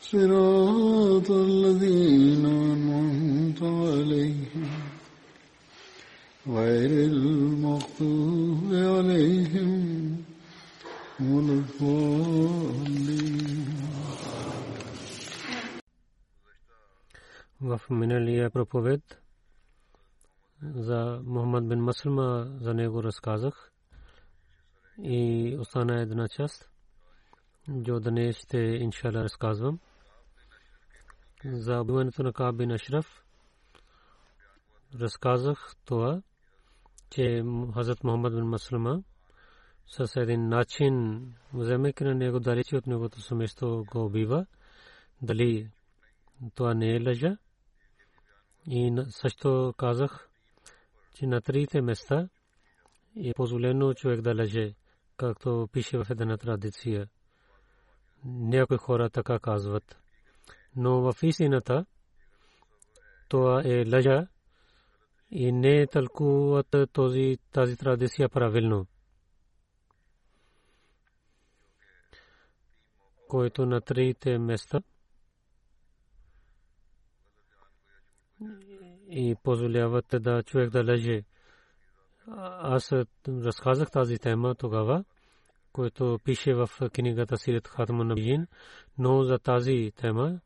صراط الذين أنعمت عليهم غير المغضوب عليهم ولا الضالين в миналия проповед за Мухаммад бин Маслма, за него разказах. И остана една част, जो днес ще иншалла разказвам. За убиването на Кааб бин Ашраф разказах това, че Хазрат Мухаммад бин Маслма с един начин, вземайки на него далече от негото семейство, го убива. Дали това не е лъжа? И също казах, че на трите места е позволено човек да лъже, както пише в една традиция. Някои хора така казват. Но в истината това е лъжа и не тълкуват този, тази традиция правилно. който на трите места и позволяват да човек да лъже. Аз разказах тази тема тогава, който пише в книгата Сират Хатман Набиин, но за тази тема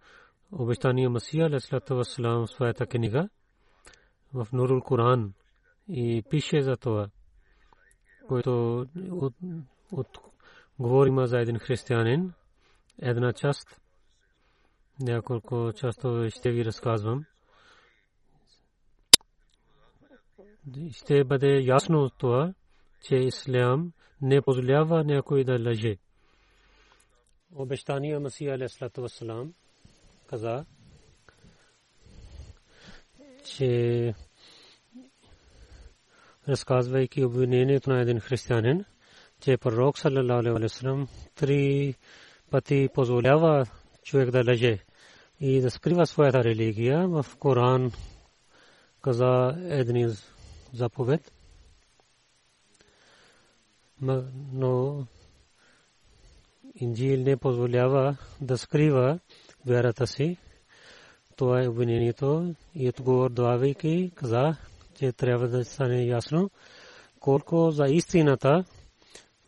обещания Масия Алейхиссалату Вассалам своята книга в Нурул Коран и пише за това, който от, от говорим за един християнин, една част, няколко частове ще ви разказвам. ще бъде ясно това, че ислям не позволява някой да лъже. Обещания Масия алейхиссалату вассалам каза, че разказвайки обвинението на един християнин, че пророк саллалаху алейхи вассалам три пъти позволява човек да лъже и да скрива своята религия в Коран каза един заповед. Но Инджил не позволява да скрива вярата си. Това е обвинението и отговор давайки каза, че трябва да стане ясно колко за истината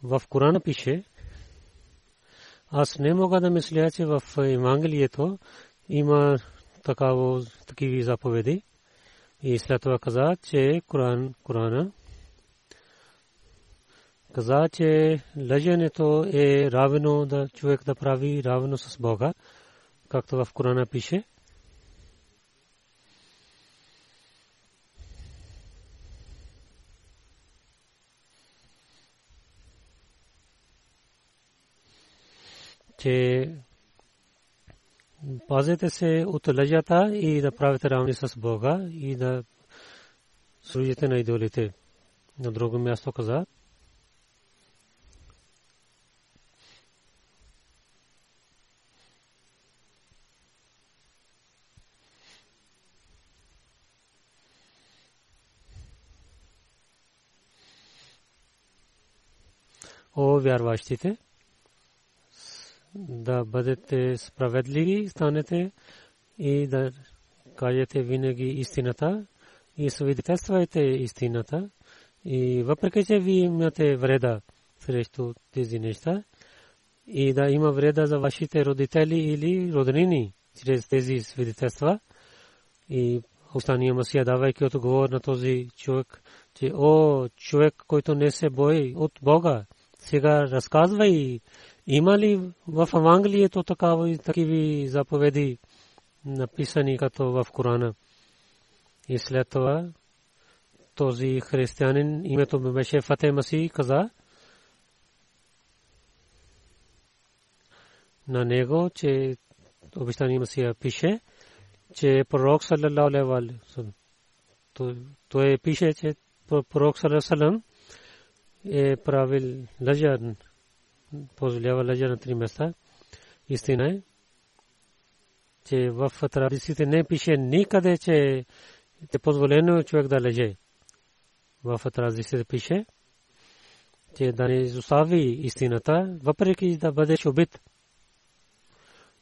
в Корана пише. Аз не мога да мисля, че в Евангелието има такава, такива заповеди. И след това каза, че Коран, Корана каза, че лъженето е равено да човек да прави равено с Бога, както в Корана пише. че пазете се от лъжата и да правите равни с Бога и да служите на идолите. На друго място каза, вярващите, да бъдете справедливи, станете и да кажете винаги истината и свидетелствайте истината. И въпреки, че ви имате вреда срещу тези неща, и да има вреда за вашите родители или роднини чрез тези свидетелства. И остания Масия, давайки отговор на този човек, че о, човек, който не се бои от Бога, сега разказвай, има ли в Евангелието такава и такива заповеди написани като в Корана. И след това този християнин, името му беше Фате Маси, каза, на него, че обещание Масия пише, че пророк саллалаху алейхи ва той пише, че пророк саллалаху е правил лъжа, позволява лъжа на три места. Истина е, че в традициите не пише никъде, че е позволено човек да лъже. В традициите пише, че да не изостави истината, въпреки да бъдеш убит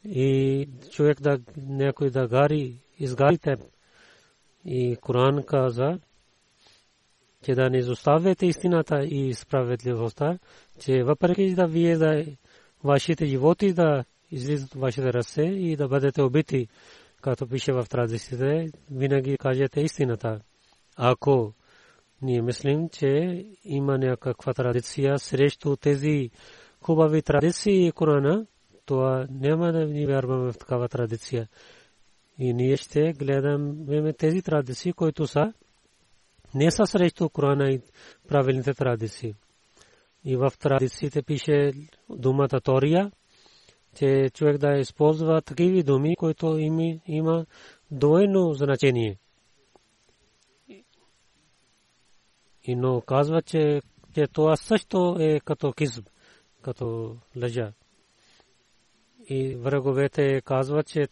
и човек да някой да гари, изгари теб. И Коран каза, че да не изоставяте истината и справедливостта, че въпреки да вие да вашите животи да излизат вашите ръце и да бъдете убити, като пише в традициите, винаги кажете истината. Ако ние мислим, че има някаква традиция срещу тези хубави традиции и Корана, това няма да ни вярваме в такава традиция. И ние ще гледаме тези традиции, които са не са срещу Корана и правилните традиции. И в традициите пише думата Тория, че човек да използва такива думи, които има двойно значение. И но казва, че, че това също е като кизб, като лъжа и враговете казват, че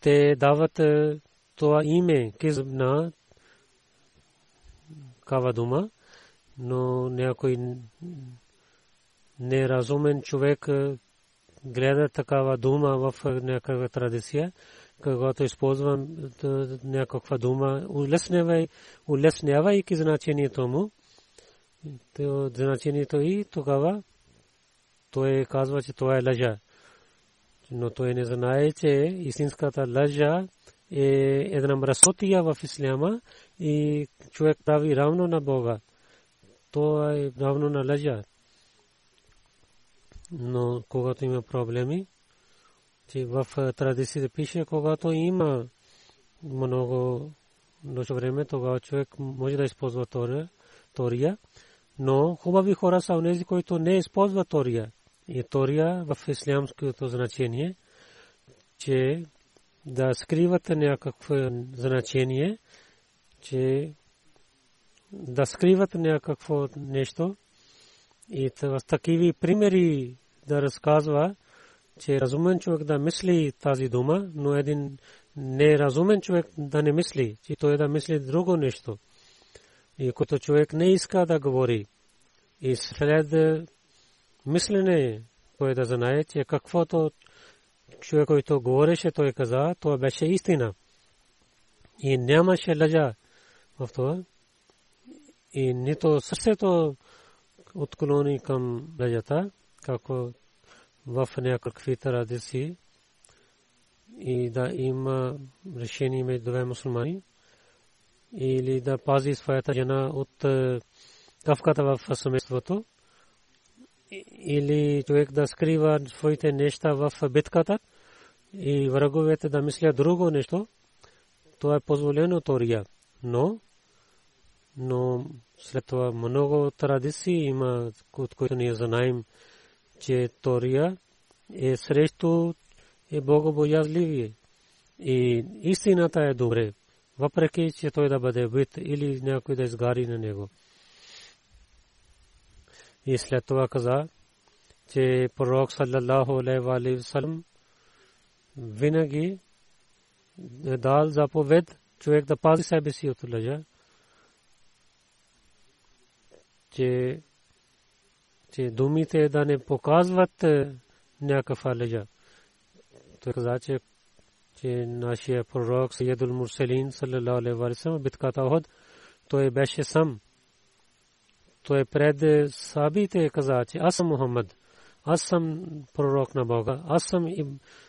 те дават е, това име кизб на кава дума, но някой неразумен човек гледа такава дума в някаква традиция, когато използвам някаква дума, улеснявайки значението му, значението и тогава той казва, че това е лъжа. Но той не знае, че истинската лъжа е една мръсотия в исляма и човек прави равно на Бога. То е равно на лъжа. Но когато има проблеми, че в традициите пише, когато има много нощ време, тогава човек може да използва тория, но хубави хора са онези, които не използват тория и тория в ислямското значение, че да скриват някакво значение, че да скриват някакво нещо и в такива примери да разказва, че разумен човек да мисли тази дума, но един неразумен човек да не мисли, че той да мисли друго нещо. И като човек не иска да говори. И след мислене, кой да знае, че каквото човек, който говореше, той каза, това беше истина. И нямаше лъжа в това. И нито сърцето отклони към лъжата, како в някакви традиции и да има решение между две мусулмани или да пази своята жена от кавката в семейството или човек да скрива своите неща в битката и враговете да мислят друго нещо, това е позволено тория. Но, но след това много традиции има, от които ние знаем, че тория е срещу е богобоязливие. И истината е добре, въпреки че той да бъде бит или някой да изгари на него. И след това каза, че пророк саллаллаху алейхи ва салlam винаги е дал заповед човек да пази себе си от лъжа, че че думите да не показват някаква лъжа. Той каза, че, че нашия пророк Съйедул Мурсалин саллалаху алейхи ва саллям битката Оход той беше сам. Той пред сабите каза, че аз съм Мухаммад. Аз съм пророк на Бога. Аз съм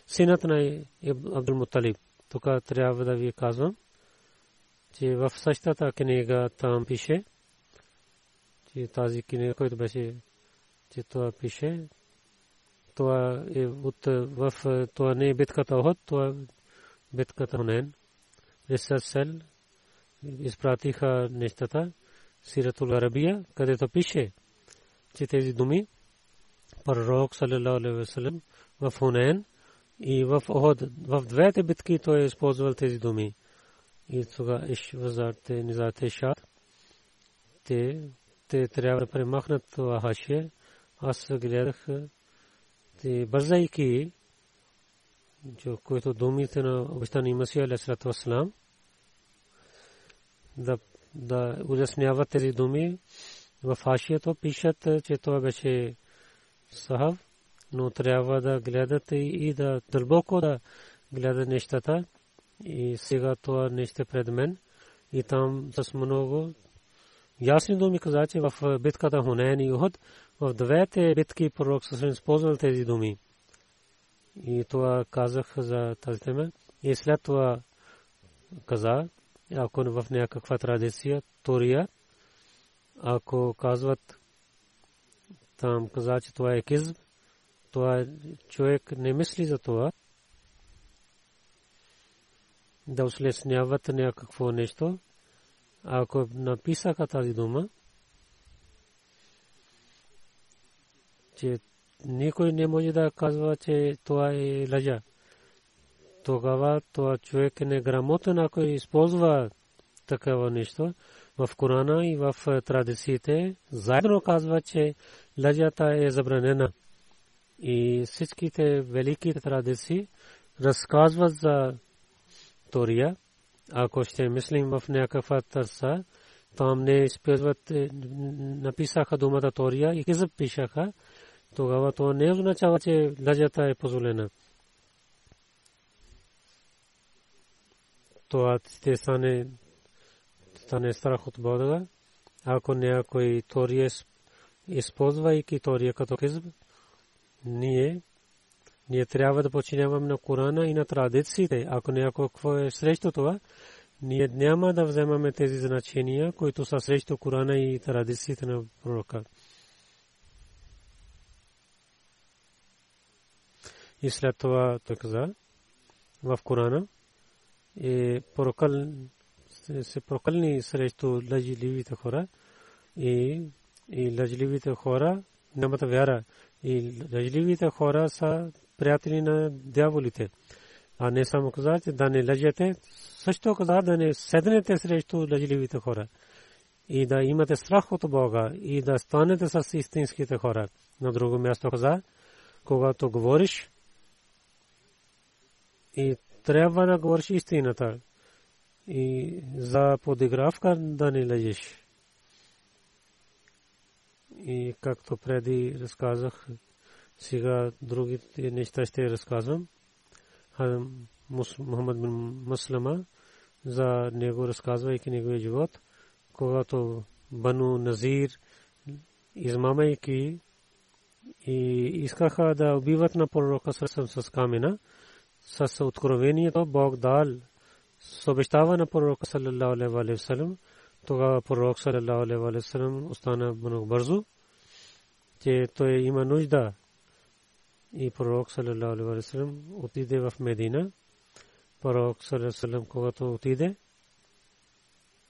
синът на Абдул Муталиб. Тук трябва да ви казвам, че в същата книга там пише, че тази книга, която беше, че това пише, това е от, в, това не е битката Охот, това е битката Хунен. Ресърсел изпратиха нещата, Сиратул Арабия, където пише, че тези думи, пророк саллалаху алейхи ваsallam в Хунен и в Оход, в двете битки той е използвал тези думи. И тога иш вазарте низате шат. Те, те трябва да премахнат това хашие. Аз гледах те бързайки, които думите на обещани Масия алейхиссалату вассалам да да улесняват тези думи в хашието пишат, че това беше сахав, но трябва да гледат и да дълбоко да гледат нещата. И сега това нещо пред мен. И там с много ясни думи каза, че в битката Хунен и Уход, в двете битки пророк се използвал тези думи. И това казах за тази тема. И след това каза, ако в някаква традиция, Тория, ако казват там каза, че това е кизб, това човек не мисли за това, да услесняват някакво нещо. Ако написаха тази дума, че никой не може да казва, че това е лъжа. Тогава това човек е неграмотен, ако използва такава нещо в Корана и в традициите. Заедно казва, че лъжата е забранена. И всичките велики традиции разказват за Тория. Ако ще мислим в някаква търса, там не използват, написаха думата Тория и ги запишаха, тогава това не означава, че лъжата е позволена. Това ще стане, стане страх от Бога. Ако някой Тория използвайки Тория като кизб, ние ние трябва да починяваме на Корана и на традициите. Ако някакво е срещу това, ние няма да вземаме тези значения, които са срещу Корана и традициите на пророка. И след това той каза в Корана е прокъл, се прокълни срещу лъжливите хора и, и лъжливите хора нямат вяра. И лъжливите хора са приятели на дяволите. А не само каза, че да не лъжете, също каза да не седнете срещу лъжливите хора. И да имате страх от Бога и да станете с истинските хора. На друго място каза, когато говориш, и трябва да говориш истината. И за подигравка да не лъжеш. И както преди разказах, сега другите неща ще разказвам. Мухаммад бин Маслама за него разказвайки неговия живот, когато Бану Назир измамайки и искаха да убиват на пророка с камена, с откровението Бог дал с обещава на пророка саллалаху алейхи ва саллям, тогава пророк саллалаху алейхи ва саллям остана много бързо, че той има нужда и пророк саллалаху алейхи ва саллям отиде в Медина. Пророк саллалаху алейхи саллям когато отиде,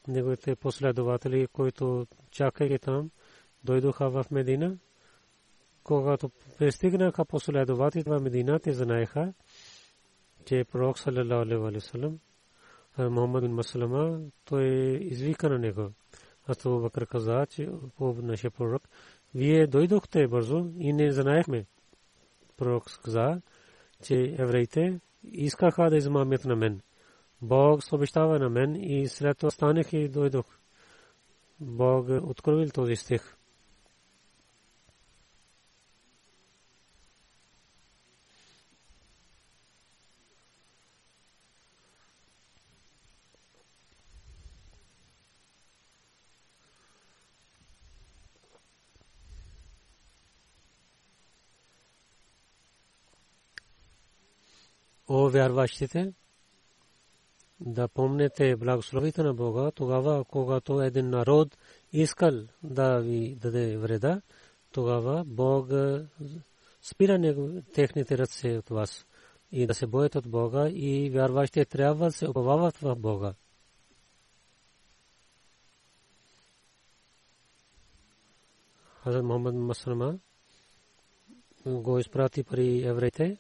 неговите последователи, които чакаха там, дойдоха в Медина. Когато пристигнаха последователите в Медина, те знаеха, че пророк саллалаху алейхи и не знаехме. Пророк каза, че евреите искаха да измамят на. Бог обещава на и след това и дойдох. Бог откровил този стих. О вярващите, да помнете благословите на Бога, тогава, когато един народ искал да ви даде вреда, тогава Бог спира техните ръце от вас и да се боят от Бога и вярващите трябва да се уповават в Бога. Хазрат Мухаммад Маслама го изпрати при евреите.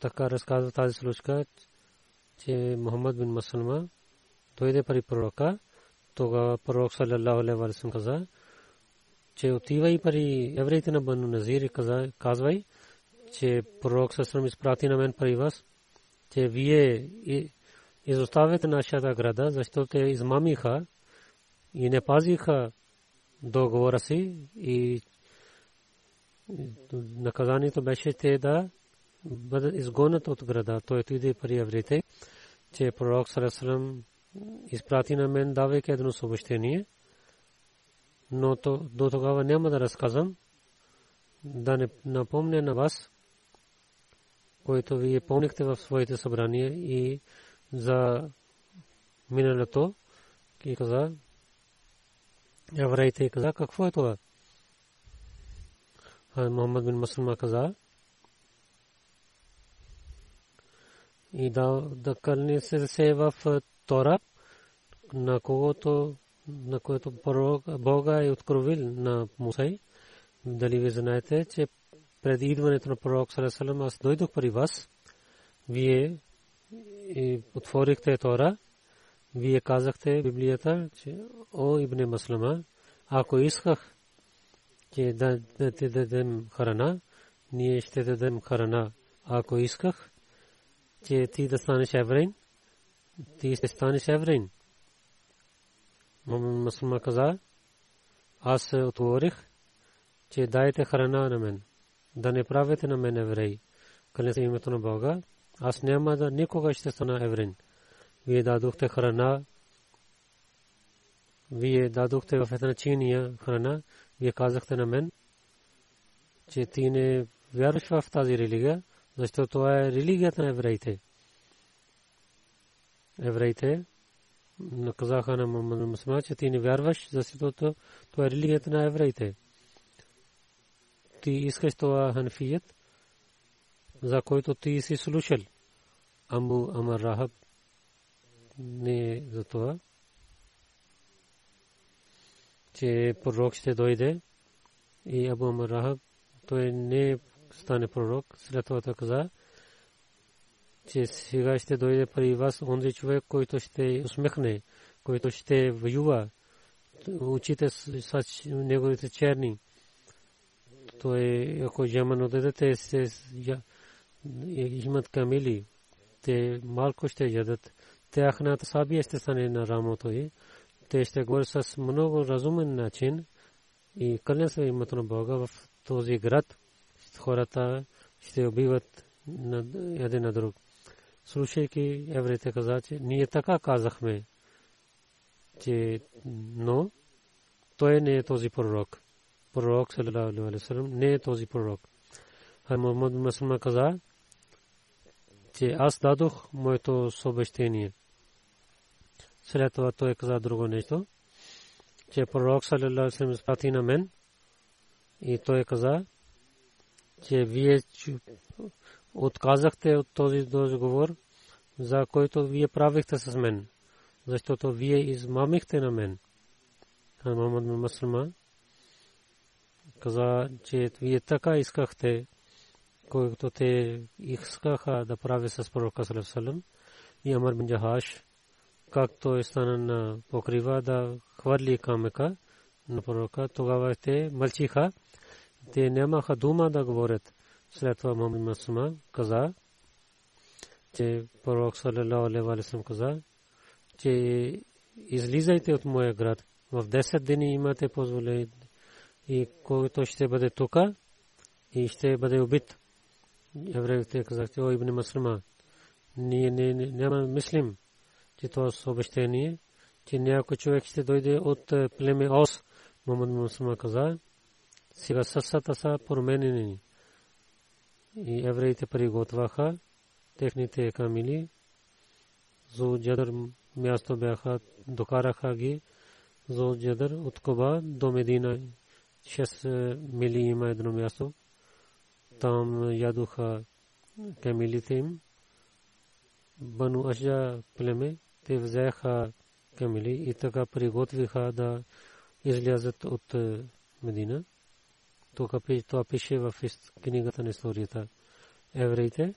Така разказва тази случка, че Мухаммад бин Маслама дойде при пророка. Тогава пророк саллалаху алейхи ва саллям каза, че отивай при евреите на Бану Назир и казвай, че пророк саллалаху изпрати на мен при вас, че вие изоставяте нашата града, защото те измамиха и не пазиха договора си и наказанието беше те да бъдат изгонят от града. Той отиде при евреите, че пророк Сарасалам изпрати на мен, давайки едно съобщение, но то, до тогава няма да разказвам, да не напомня на вас, което вие помнихте в своите събрания и за миналото и каза, евреите каза, какво е това? Мухаммад бин Маслма каза, и да, да кълне се се в Тора, на когото на което Бога е откровил на Мусай. Дали ви знаете, че пред идването на пророк Салесалам аз дойдох при вас. Вие и отворихте Тора, вие казахте Библията, че о Ибне Маслама, ако исках, че да, да ти дадем храна, ние ще дадем храна. Ако исках, че ти да станеш еврейн, ти ще станеш еврейн. Маслама каза, аз отворих, че дайте храна на мен, да не правите на мен еврей. Къде се името на Бога, аз няма да никога ще стана еврейн. Вие дадохте храна, вие дадохте в една чиния храна, вие казахте на мен, че ти не вярваш в тази религия, защото това е религията на евреите. Евреите наказаха на Мусулман, че ти не вярваш, защото това е религията на евреите. Ти искаш това ханфият, за който ти си слушал. Амбу Амар Рахаб не за това, че пророк ще дойде и Абу Амар Рахаб той не стане пророк. След това каза, че сега ще дойде при вас онзи човек, който ще усмехне, който ще воюва. Учите с неговите черни. Той, ако Джаман отидете, се имат камили. Те малко ще ядат. Те ахната саби ще стане на рамото и те ще говорят с много разумен начин и кълня се името на Бога в този град. Хората ще убиват един на друг слушайки евреите каза, че ние така казахме, че но той не е този пророк. Пророк, саллалаху алейхи салам, не е този пророк. А Мухаммад Масалма каза, че аз дадох моето съобщение. След това той каза друго нещо, че пророк саллалаху алейхи салам изпрати на мен и той каза, че вие отказахте от този договор, за който вие правихте с мен, защото вие измамихте на мен. А Мухаммад Маслама каза, че вие така искахте, който те искаха да прави с пророка Салам и Амар бин Джахаш, както е стана на покрива да хвърли камъка на пророка, тогава те мълчиха, те нямаха дума да говорят. След това Мухаммад Масума каза, че пророк саллалаху алейхи каза, че излизайте от моя град. В 10 дни имате позволение и който ще бъде тук и ще бъде убит. Евреите казахте, о Ибн Маслама, ние не, няма мислим, че това съобщение, че някой човек ще дойде от племе Ос. Мухаммад Маслама каза, сега съсата са променени. И евреите приготвяха техните камили. Зо джадър място бяха, докараха ги зо джадър от Коба до Медина. 6 мили има едно място. Там ядоха камилите им. Бану Ашджа племе, те взеха камили и така приготвиха да излязат от Медина. Това пише в книгата на историята. Евреите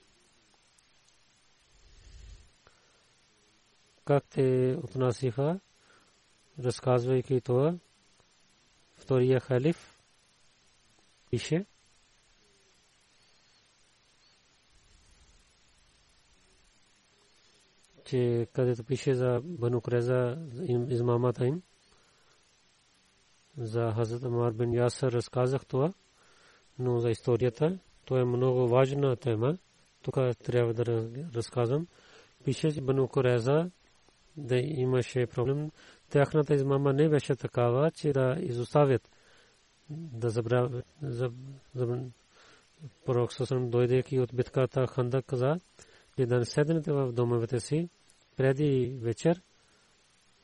как те отнасиха, разказвайки това, втория халиф пише, че където пише за Бану Креза, измамата им, за Хазрат Амар бин Ясър разказах това, но за историята, то е много важна тема. Тук трябва да разказвам. Пише, че Бану Креза да имаше проблем. Тяхната измама не беше такава, че да изоставят, да забравят. Пророк Сосрам дойдейки от битката Ханда каза, че да не седнете в домовете си преди вечер,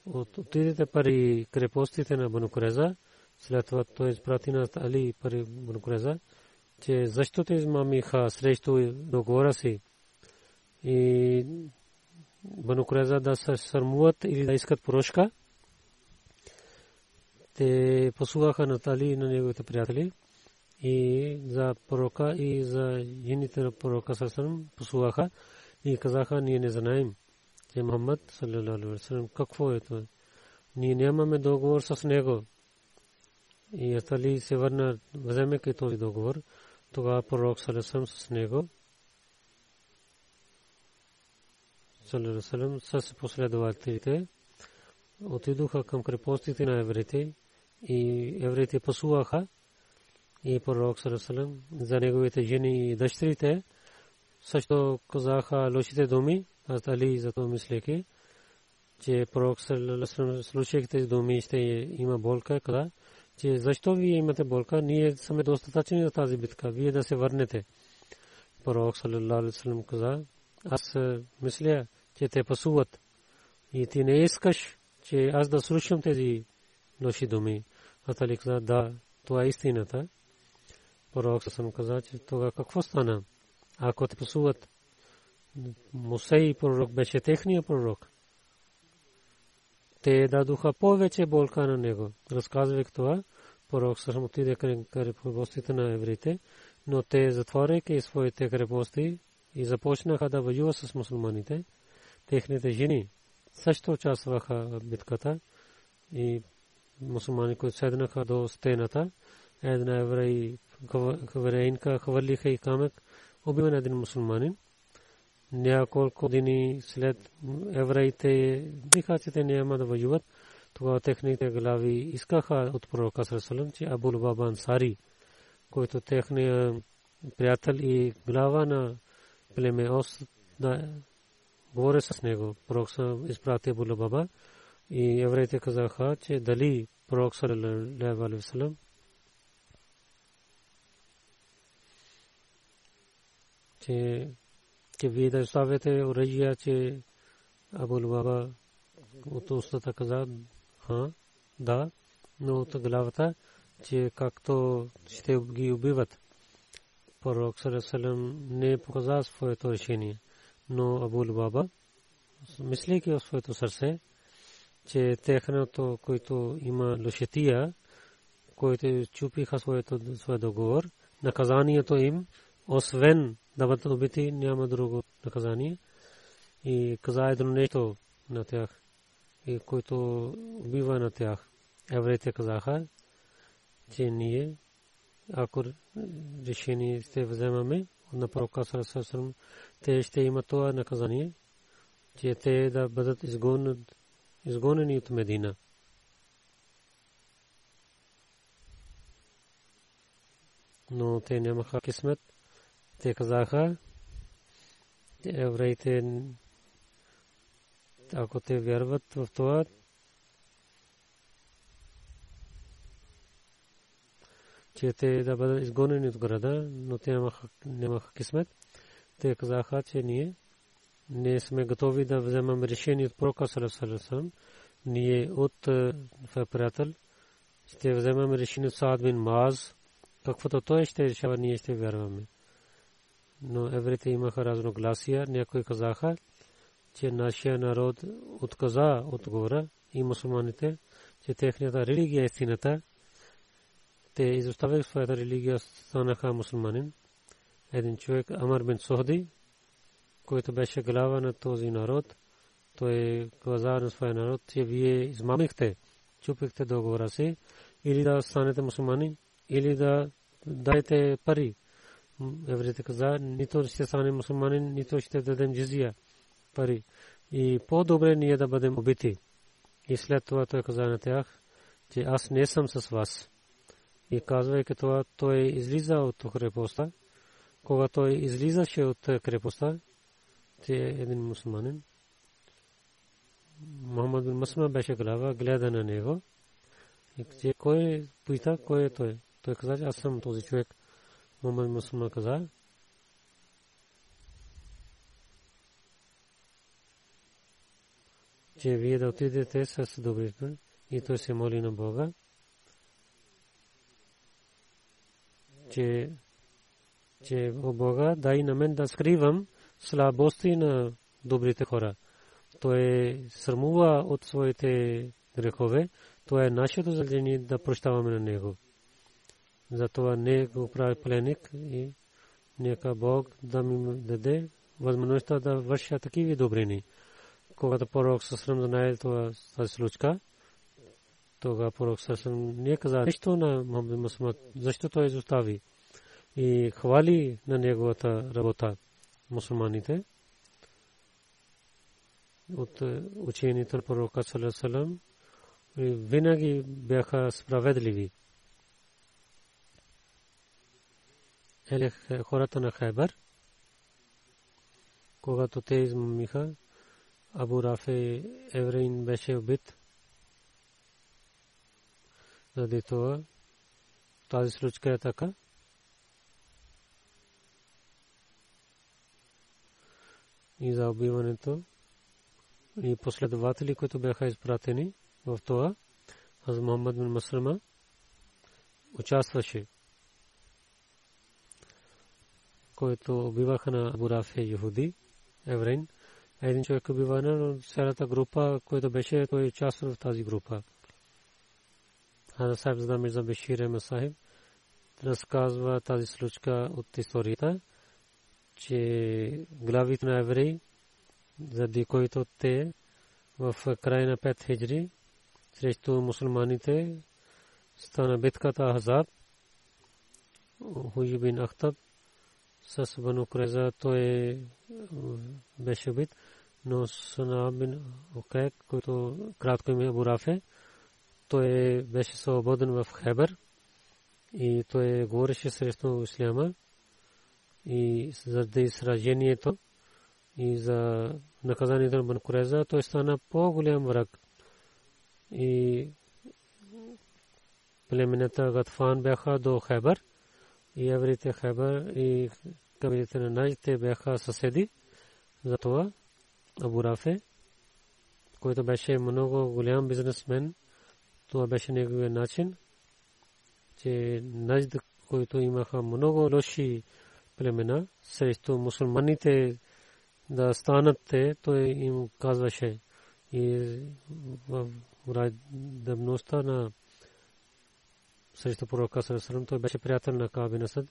отидете пари крепостите на Банукреза, след това той изпрати на Али пари Банукреза, че защо те измамиха срещу договора си и Бану Куреза да се сърмуват или да искат прошка. Те послугаха на Тали и на неговите приятели и за пророка и за жените на пророка Сърсърм послугаха и казаха, ние не знаем, че Мухаммад саллалаху какво е това. Ние нямаме договор с него. И Атали се върна, вземе този договор. Тогава пророк саллалаху с него с последователите отидоха към крепостите на евреите и евреите пасуваха и пророк Салесалем за неговите жени и дъщерите също казаха лошите думи, аз Али за това мислеки, че пророк Салесалем слушайки тези думи ще има болка, каза, че защо вие имате болка, ние сме достатъчни за тази битка, вие да се върнете. Пророк Салесалем каза, аз мисля, че те пасуват. И ти не искаш, че аз да слушам тези лоши думи. Атали каза, да, това е истината. Пророк съм каза, че това какво стана? Ако те пасуват, Мусей пророк беше техния пророк. Те дадоха повече болка на него. Разказвайки това, пророк съм отиде крепостите на евреите, но те затворяйки своите крепости и започнаха да воюват с мусулманите техните жени също участваха в битката и мусулмани, които седнаха до стената, една еврей, хвърлиха и камък, убива един мусулманин. Няколко години след евреите биха, че те няма да воюват. Тогава техните глави искаха от пророка Сарасалам, че Абул Баба Ансари, който техния приятел и глава на племе Ос да говори с него. Пророк изпрати Абу Баба и евреите казаха, че дали пророк васалам че че вие да оставяте оръжия, че Абу Баба от устата каза, ха, да, но от главата, че както ще ги убиват. Пророк Салесалем не показа своето решение но Абу Баба, мислейки в своето сърце, че техното, който има лошетия, които чупиха своето договор, наказанието им, освен да бъдат убити, няма друго наказание. И каза едно нещо на тях, и който убива на тях. Евреите казаха, че ние, ако решение ще вземаме на пророка Сарасасрам, те ще имат това наказание, че те да бъдат изгонени от Медина. Но те нямаха кисмет. Те казаха, евреите, ако те вярват в това, че те да бъдат изгонени от града, но те нямаха кисмет. Те казаха, че ние не сме готови да вземем решение от пророка Салесалесалам. Ние от е, приятел ще вземем решение от Саад бин Маз. Каквото той ще решава, ние ще вярваме. Но евреите имаха разногласия. Някои казаха, че нашия народ отказа отговора и мусулманите, че техната религия е истината. Те изоставяха своята религия, станаха мусулманин. Един човек, Амар бин Сохди, който беше глава на този народ, той каза на своя народ, че вие измамихте, чупихте договора си, или да станете мусулмани, или да дайте пари. Евреите каза, нито ще стане мусулманин, нито ще дадем джизия пари. И по-добре ние да бъдем убити. И след това той каза на тях, че аз не съм с вас. И казвайки това, той излиза от крепостта. Когато той излизаше от крепостта, че е един мусулманин. Мухаммад бин Масма беше глава, гледа на него. И кой пита, кой е той? Той каза, аз съм този човек. Бин Масма каза, че вие да отидете с добрите и той се моли на Бога, че, че о Бога дай на мен да скривам слабости на добрите хора. Той е срамува от своите грехове. То е нашето задължение да прощаваме на него. Затова не го прави пленник и нека Бог да ми даде възможността да върша такива добрини когато пророк Сасрам знае това случка, тогава пророк Сасрам не каза нищо на Мухаммад Мусамад, защо той изостави? И хвали на неговата работа мусулманите. От учените на пророка Салам винаги бяха справедливи. Хората на Хайбар, когато те измамиха, Абу Рафе евреин беше убит. Заради това тази случка е така. И за убиването и последователи, които бяха изпратени в това, Аз Мухаммад бин Маслама участваше, който убиваха на Абу Рафе Юхуди, евреин един човек убива на цялата група, който беше, той участва в тази група. Хаза Сайб Зада Мирза Бешир Ема Сахиб разказва тази случка от историята, че главите на евреи, заради които те в края на 5 хиджри срещу мусулманите стана битката Ахзаб, Хуй бин Ахтаб с Бану Креза той беше убит но Сана бин Окек, който кратко име Абу Рафе, той беше свободен в Хебър и той говореше срещу Исляма и заради сражението и за наказанието на Банкуреза, той стана по-голям враг. И племената Гатфан бяха до Хебър и еврите Хебър и кабилите на Найдите бяха съседи. Затова Абу Рафе, който беше много голям бизнесмен. Това беше неговия начин, че Назд, които имаха много лоши племена, срещу мусулманите да станат те, той им казваше и в дъбността на срещу пророка Сарасарам, той беше приятел на Каби Насад,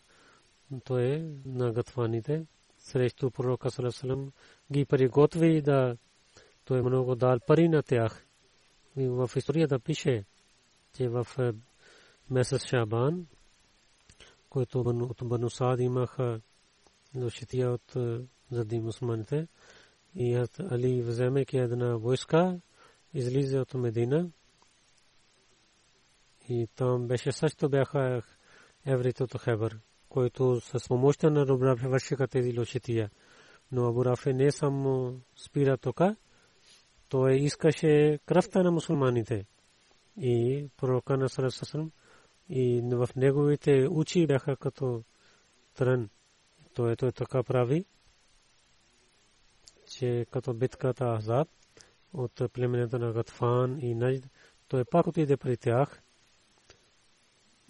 той е на гатваните, срещу пророка Салам ги приготви да той много дал пари на тях. И в историята пише, че в е, месец Шабан, който от Бану Саад имаха защития от е, зади мусманите, и Али вземайки една войска, излиза от Медина и там беше също бяха еврите от Хебър който с помощта на добра вършиха тези лошития. Но Абу Рафе не само спира тока, той искаше кръвта на мусулманите. И пророка на Сарасасам и в неговите очи бяха като трън. Той той така прави, че като битката Азаб от племената на Гатфан и Нажд, той пак отиде при тях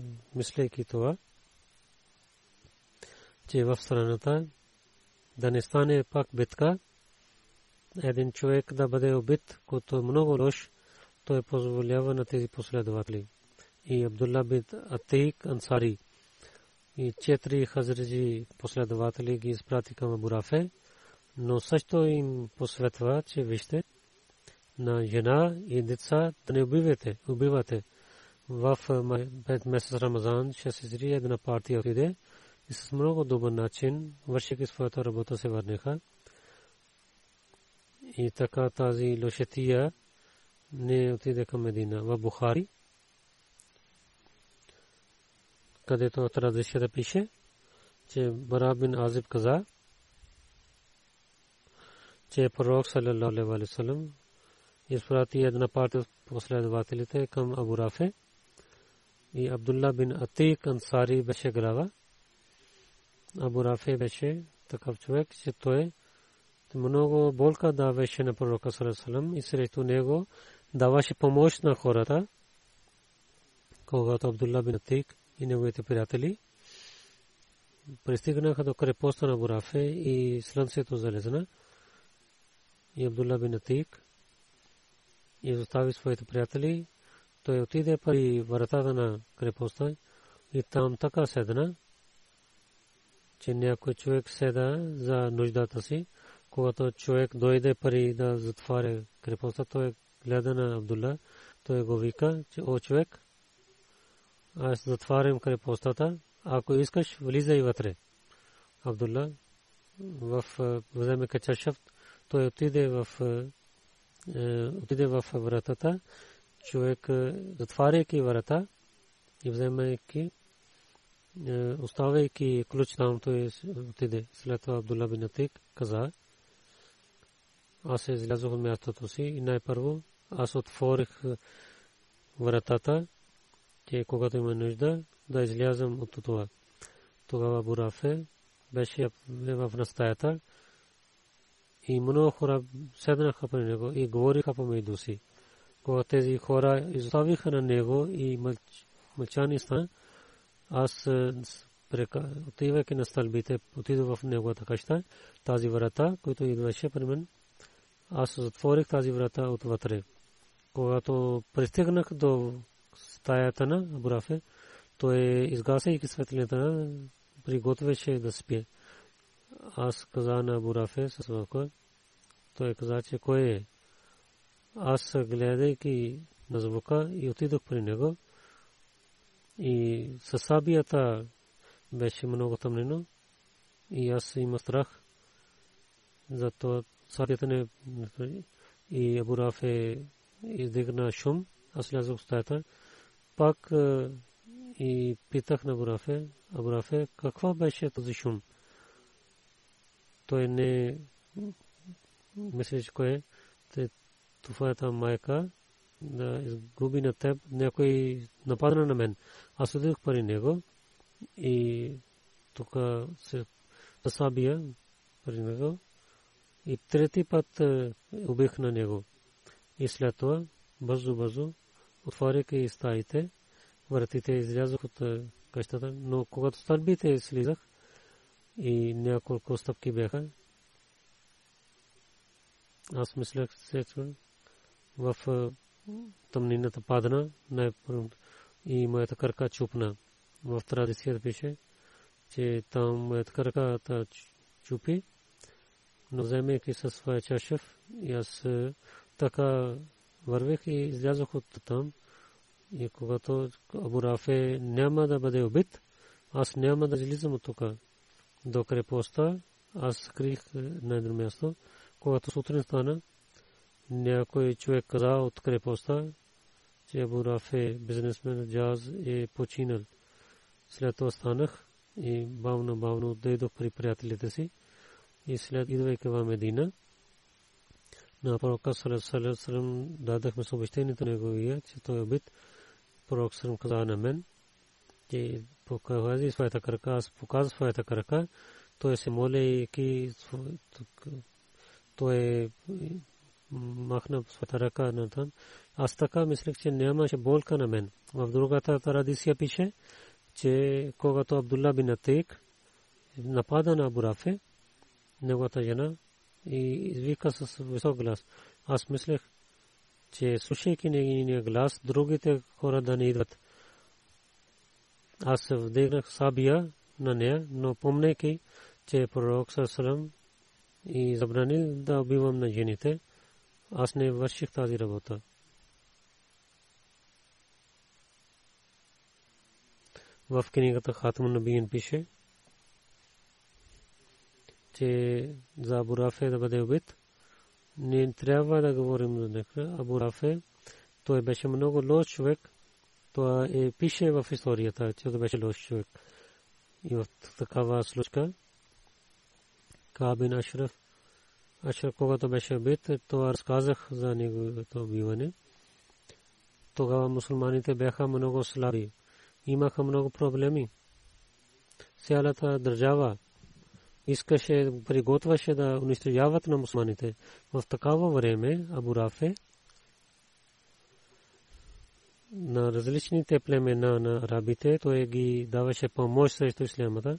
при него и някои ансари от племето Хазрач отидоха и казаха, че трябва да казваме, че основател на това, че в страната да не стане пак битка, един човек да бъде убит, който е много лош, той позволява на тези последователи. И Абдулла бин Атейк Ансари и четири хазраджи последователи ги изпрати към Абурафе, но също им посветва, че вижте, на жена и деца да не убивате, убивате. В месец Рамазан ще се зри една партия отиде и с много добър начин, вършики своята работа, се върнаха. И така тази лошетия не отиде към Медина. В Бухари, където традицията пише, че Бара бин Азиб каза, че пророк саллаллаху алейхи васалам изпрати една партия от последователите към Абу Рафе и Абдулла бин Атик Ансари беше глава. Абу Рафе беше такъв човек, че той много болка даваше на пророка саллаллаху и срещу него даваше помощ на хората, когато Абдулла бин Атик и неговите приятели пристигнаха до крепостта на Бурафе и слънцето залезна и Абдулла бин Атик и остави своите приятели. Той отиде при вратата на крепостта и там така седна, че някой човек седа за нуждата си. Когато човек дойде пари да затваря крепостта, той гледа на Абдулла, той го вика, че о човек, аз затварям крепостата, ако искаш, влизай вътре. Абдулла в вземе качашафт, той отиде в отиде в вратата, човек затваряйки врата и вземайки оставяйки ключ там, той отиде. След това Абдулла бин Атик каза, аз излязох от мястото си и най-първо аз отворих вратата, че когато има нужда, да излязам от това. Тогава Бурафе беше в настаята и много хора седнаха при него и говориха помежду си. Когато тези хора изоставиха на него и мълчани стана, аз отивайки на стълбите, отидох в неговата къща, тази врата, която идваше при мен, аз затворих тази врата отвътре. Когато пристигнах до стаята на Абурафе, той изгасяйки светлината, приготвяше да спие. Аз каза на Абурафе с вълка, той каза, че кой е. Аз гледайки на звука и отидох при него и със сабията беше много тъмнено и аз има страх. Зато сабията не и Абурафе издигна шум. Аз лязох в стаята. Пак и питах на Абурафе, Абурафе, каква беше този шум? Той не мисля, че кое това е там майка да изгуби на теб, някой нападна на мен. Аз отидох пари него и тук се засабия пари него и трети път убих на него. И след това, бързо, бързо, отваряйки стаите, вратите излязох от къщата, но когато стълбите слизах и няколко стъпки бяха, аз мислех се, в тъмнината падна и моята кърка чупна. В традицията пише, че там моята кърка чупи, но вземайки със своя чашев и аз така вървех и излязох от там И когато Абу Рафе няма да бъде убит, аз няма да излизам от тук до крепостта. Аз скрих на едно място. Когато сутрин стана, някой човек каза от крепостта, че Абу Рафе, бизнесмен Джаз, е починал. След това станах и бавно, бавно дойдох при приятелите си. И след идвайки в Медина, на пророка Салесалем дадахме съобщението неговия, че той е убит. Пророк Салем каза на мен, че показва своята крака, аз показва своята крака, той се моли, той махна своята ръка на там. Аз така мислех, че нямаше болка на мен. В другата традиция пише, че когато Абдулла бин Атик напада на Абурафе, неговата жена, и извика с висок глас. Аз мислех, че слушайки нейния глас, другите хора да не идват. Аз вдигнах сабия на нея, но помнейки, че пророк Сърсалам и забранил да убивам на жените, аз не върших тази работа. В книгата Хатмун Набиин пише, че за Абу Рафе да бъде убит. Не трябва да говорим за него. Абу Рафе, той беше много лош човек. Това е пише в историята, че той беше лош човек. И в такава случка, Кабин Ашраф, Ашраф, когато беше убит, това разказах за неговото убиване. Тогава мусулманите бяха много слаби. Имаха много проблеми. Цялата държава искаше, приготвяше да унищожават на мусулманите. В такава време Абу Рафе на различните племена на арабите, той ги даваше помощ срещу ислямата.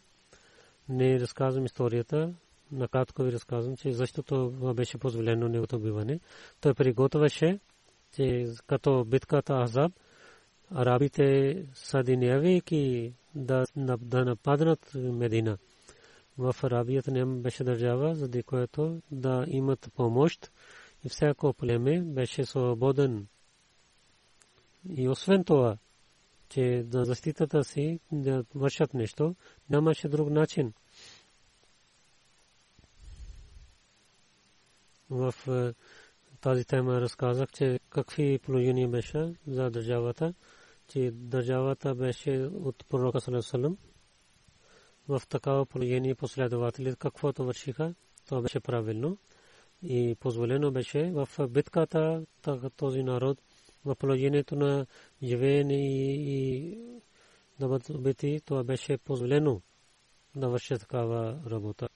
Не разказвам историята, накратко ви разказвам, че защото беше позволено неговото убиване. Той приготвяше, че като битката Азаб, арабите съединявайки да, да нападнат Медина в Арабията не беше държава, за което да имат помощ и всяко племе беше свободен. И освен това, че да защитата си да вършат нещо, нямаше друг начин. В е, тази тема разказах, че какви положения беше за държавата, че държавата беше от пророка Салесалам в такава положение последователи каквото вършиха, това беше правилно и позволено беше в битката този народ в положението на живеене и да бъдат убити, това беше позволено да върши такава работа.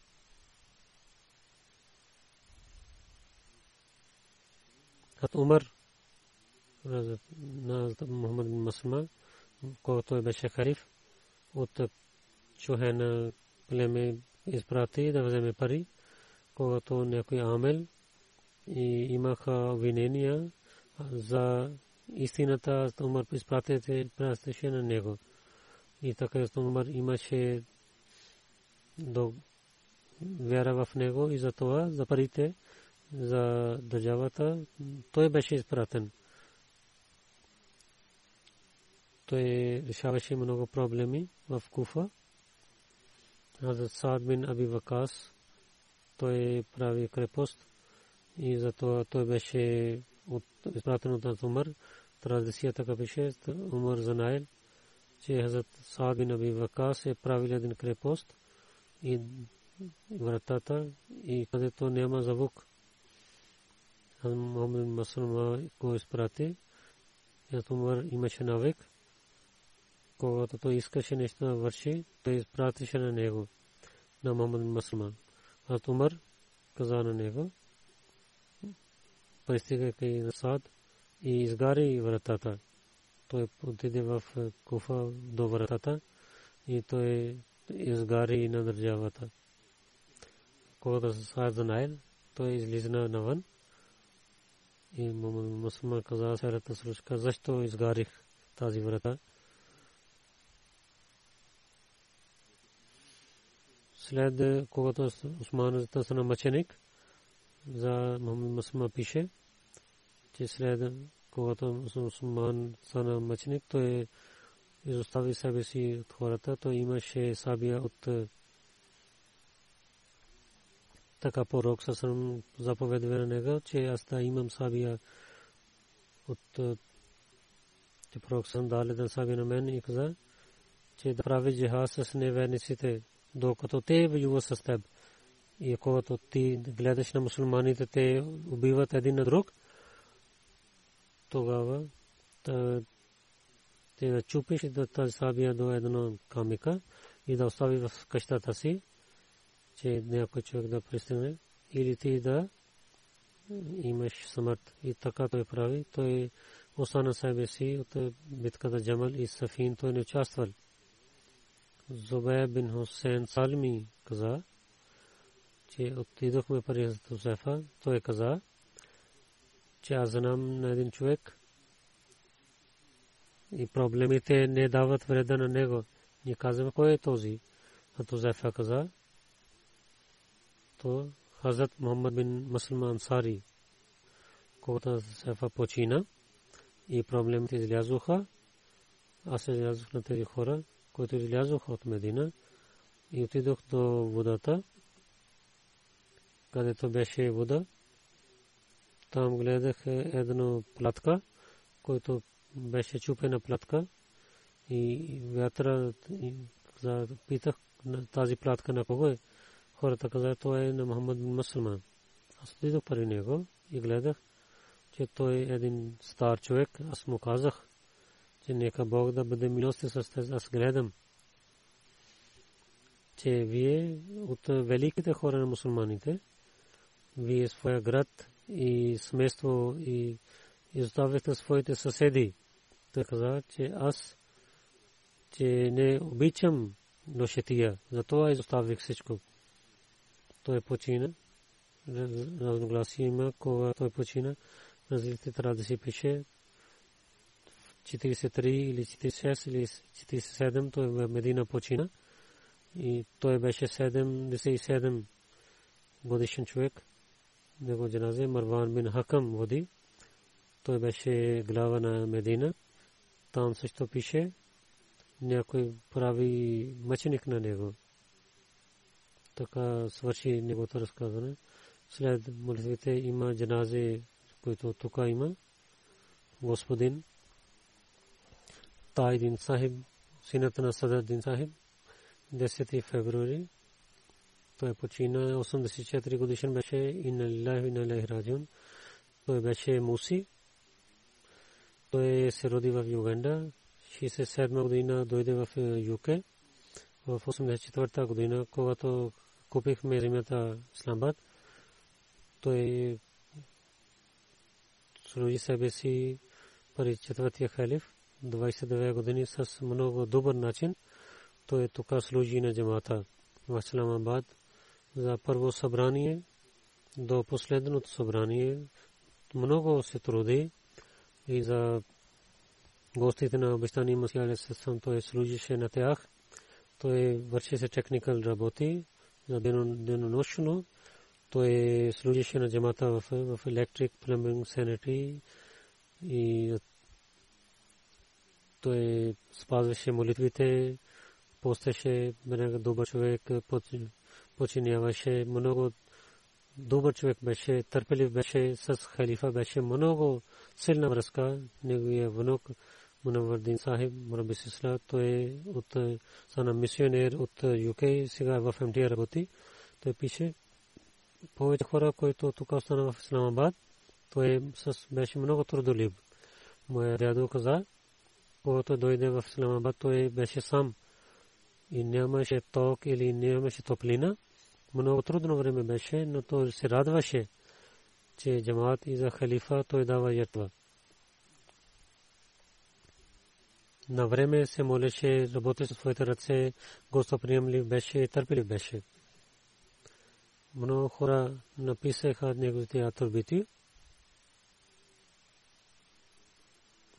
Хат Умар на Мухаммад бин Масма, който беше хариф от чухе на племе изпрати да вземе пари, когато някой амел и имаха обвинения за истината, Умар изпратите пращаше на него. И така Умар имаше до вяра в него и за това, за парите, за държавата, той беше изпратен. Той решаваше много проблеми в Куфа. Хазрат Саад бин Аби Вакас, той прави крепост и затова той беше изпратен от Умар. Традицията беше, Умар знаел, че Хазрат Саад бин Аби Вакас е правил един крепост и вратата и където няма звук. Мохамед Масулма го изпрати. Умар имаше навик когато той искаше нещо да върши, той изпратише на него, на Мухаммад Масулман. А Умар каза на него, пристигайки на сад и изгари вратата. Той отиде в Куфа до вратата и той изгари на държавата. Когато се сад знаел, той излизна навън и Мусулман каза сърата случка, защо изгарих тази врата. след когато Осман стана мъченик за Мухаммад Масма пише, че след когато мусулман стана мъченик, той изостави себе си от хората, той имаше сабия от така пророк съм заповедва на него, че аз да имам сабия от че пророк съм дали да сабия на мен и каза, че да прави джихад с неверниците, докато те воюват с теб. И когато ти гледаш на мусулманите, те убиват един на друг, тогава те да чупиш да тази сабия до едно камика и да остави в къщата си че някой човек да пристигне или ти да имаш смърт. И така той прави. Той остана себе си от битката Джамал и Сафин. Той не участвал. Зубай бин Хусейн Салми каза, че отидохме при Хусефа. Той каза, че аз знам на един човек и проблемите не дават вреда на него. Ние казваме, кой е този? А каза, то Хазрат Мухаммад бин Маслим Ансари, когато Сефа почина и проблемите излязоха, аз излязох на тези хора, които излязоха от Медина и отидох до водата, където беше вода. Там гледах едно платка, който беше чупена платка и вятъра питах тази платка на кого е хората казаха, той е на Мухаммад бин Мусулман. Аз отидох при него и гледах, че той е един стар човек. Аз му казах, че нека Бог да бъде милости с тези. Аз гледам, че вие от великите хора на мусулманите, вие своя град и семейство и изоставихте своите съседи. Той каза, че аз че не обичам ношетия, затова изоставих всичко той почина. Разногласие има, кога той почина. Разлите трябва да се пише 43 или 46 или 47, той в Медина почина. И той беше 77 годишен човек. Него джаназе Марван бин Хакам води. Той беше глава на Медина. Там също пише някой прави мъченик на него така свърши неговото разказване. След молитвите има джанази, които тук има. Господин Тайдин Сахиб, сината на Сададин Сахиб, 10 февруари. Той почина 84 годишен беше и на Лилахи на Лилахи Раджун. Той беше муси. Той се роди в Юганда. 67 година дойде в ЮК. В 84 година, когато купихме земята Исламбад, той служи себе си при четвъртия халиф, 29 години с много добър начин. Той тук служи на джамата в Исламабад за първо събрание до последното събрание. Много се труди и за гостите на обещани Масия той служише на тях. Той вършеше техникал работи за денонощно. Той служеше на джамата в, в електрик, плъмбинг, санитари и той спазваше молитвите, постеше, беше добър човек, починяваше много добър човек беше, търпелив беше с халифа, беше много силна връзка. Неговия внук Мунавардин Сахиб, Мураби Сисла, той от сана мисионер от ЮК, сега в МТ работи. Той пише повече хора, които тук остана в Исламабад, той беше много трудолюб. Моя дядо каза, когато дойде в Исламабад, той беше сам и нямаше ток или нямаше топлина. Много трудно време беше, но той се радваше, че джамаат и за халифа той дава ятва. На време се молеше, работеше своите ръце, гостоприемлив беше и търпелив беше. Много хора написаха неговите атрибути.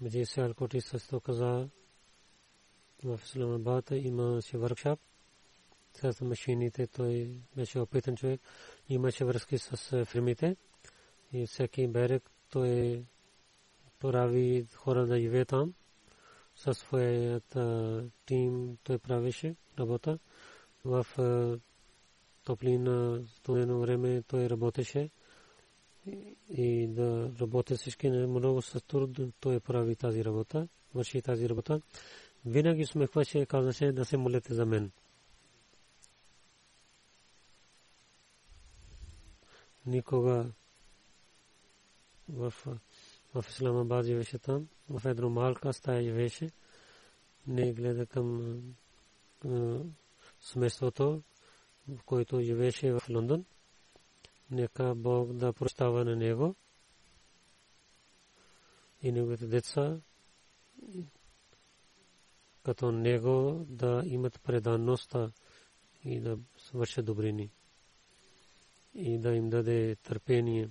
Мъже се Алкоти също каза в Исламабад има си въркшап с машините. Той беше опитан човек. Имаше връзки с фирмите и всеки берег той прави хора да живее там. Със своят тим той правеше работа. В топлина, студено време той работеше и да работи всички много с труд, той прави тази работа, върши тази работа. Винаги смехваше, казваше да се молите за мен. Никога в, в Исламабад живеше там, в едно малка стая живеше, не гледа към семейството, в който живеше в Лондон. Нека Бог да прощава на него и неговите деца, като него да имат преданността и да свършат добрини и да им даде търпение.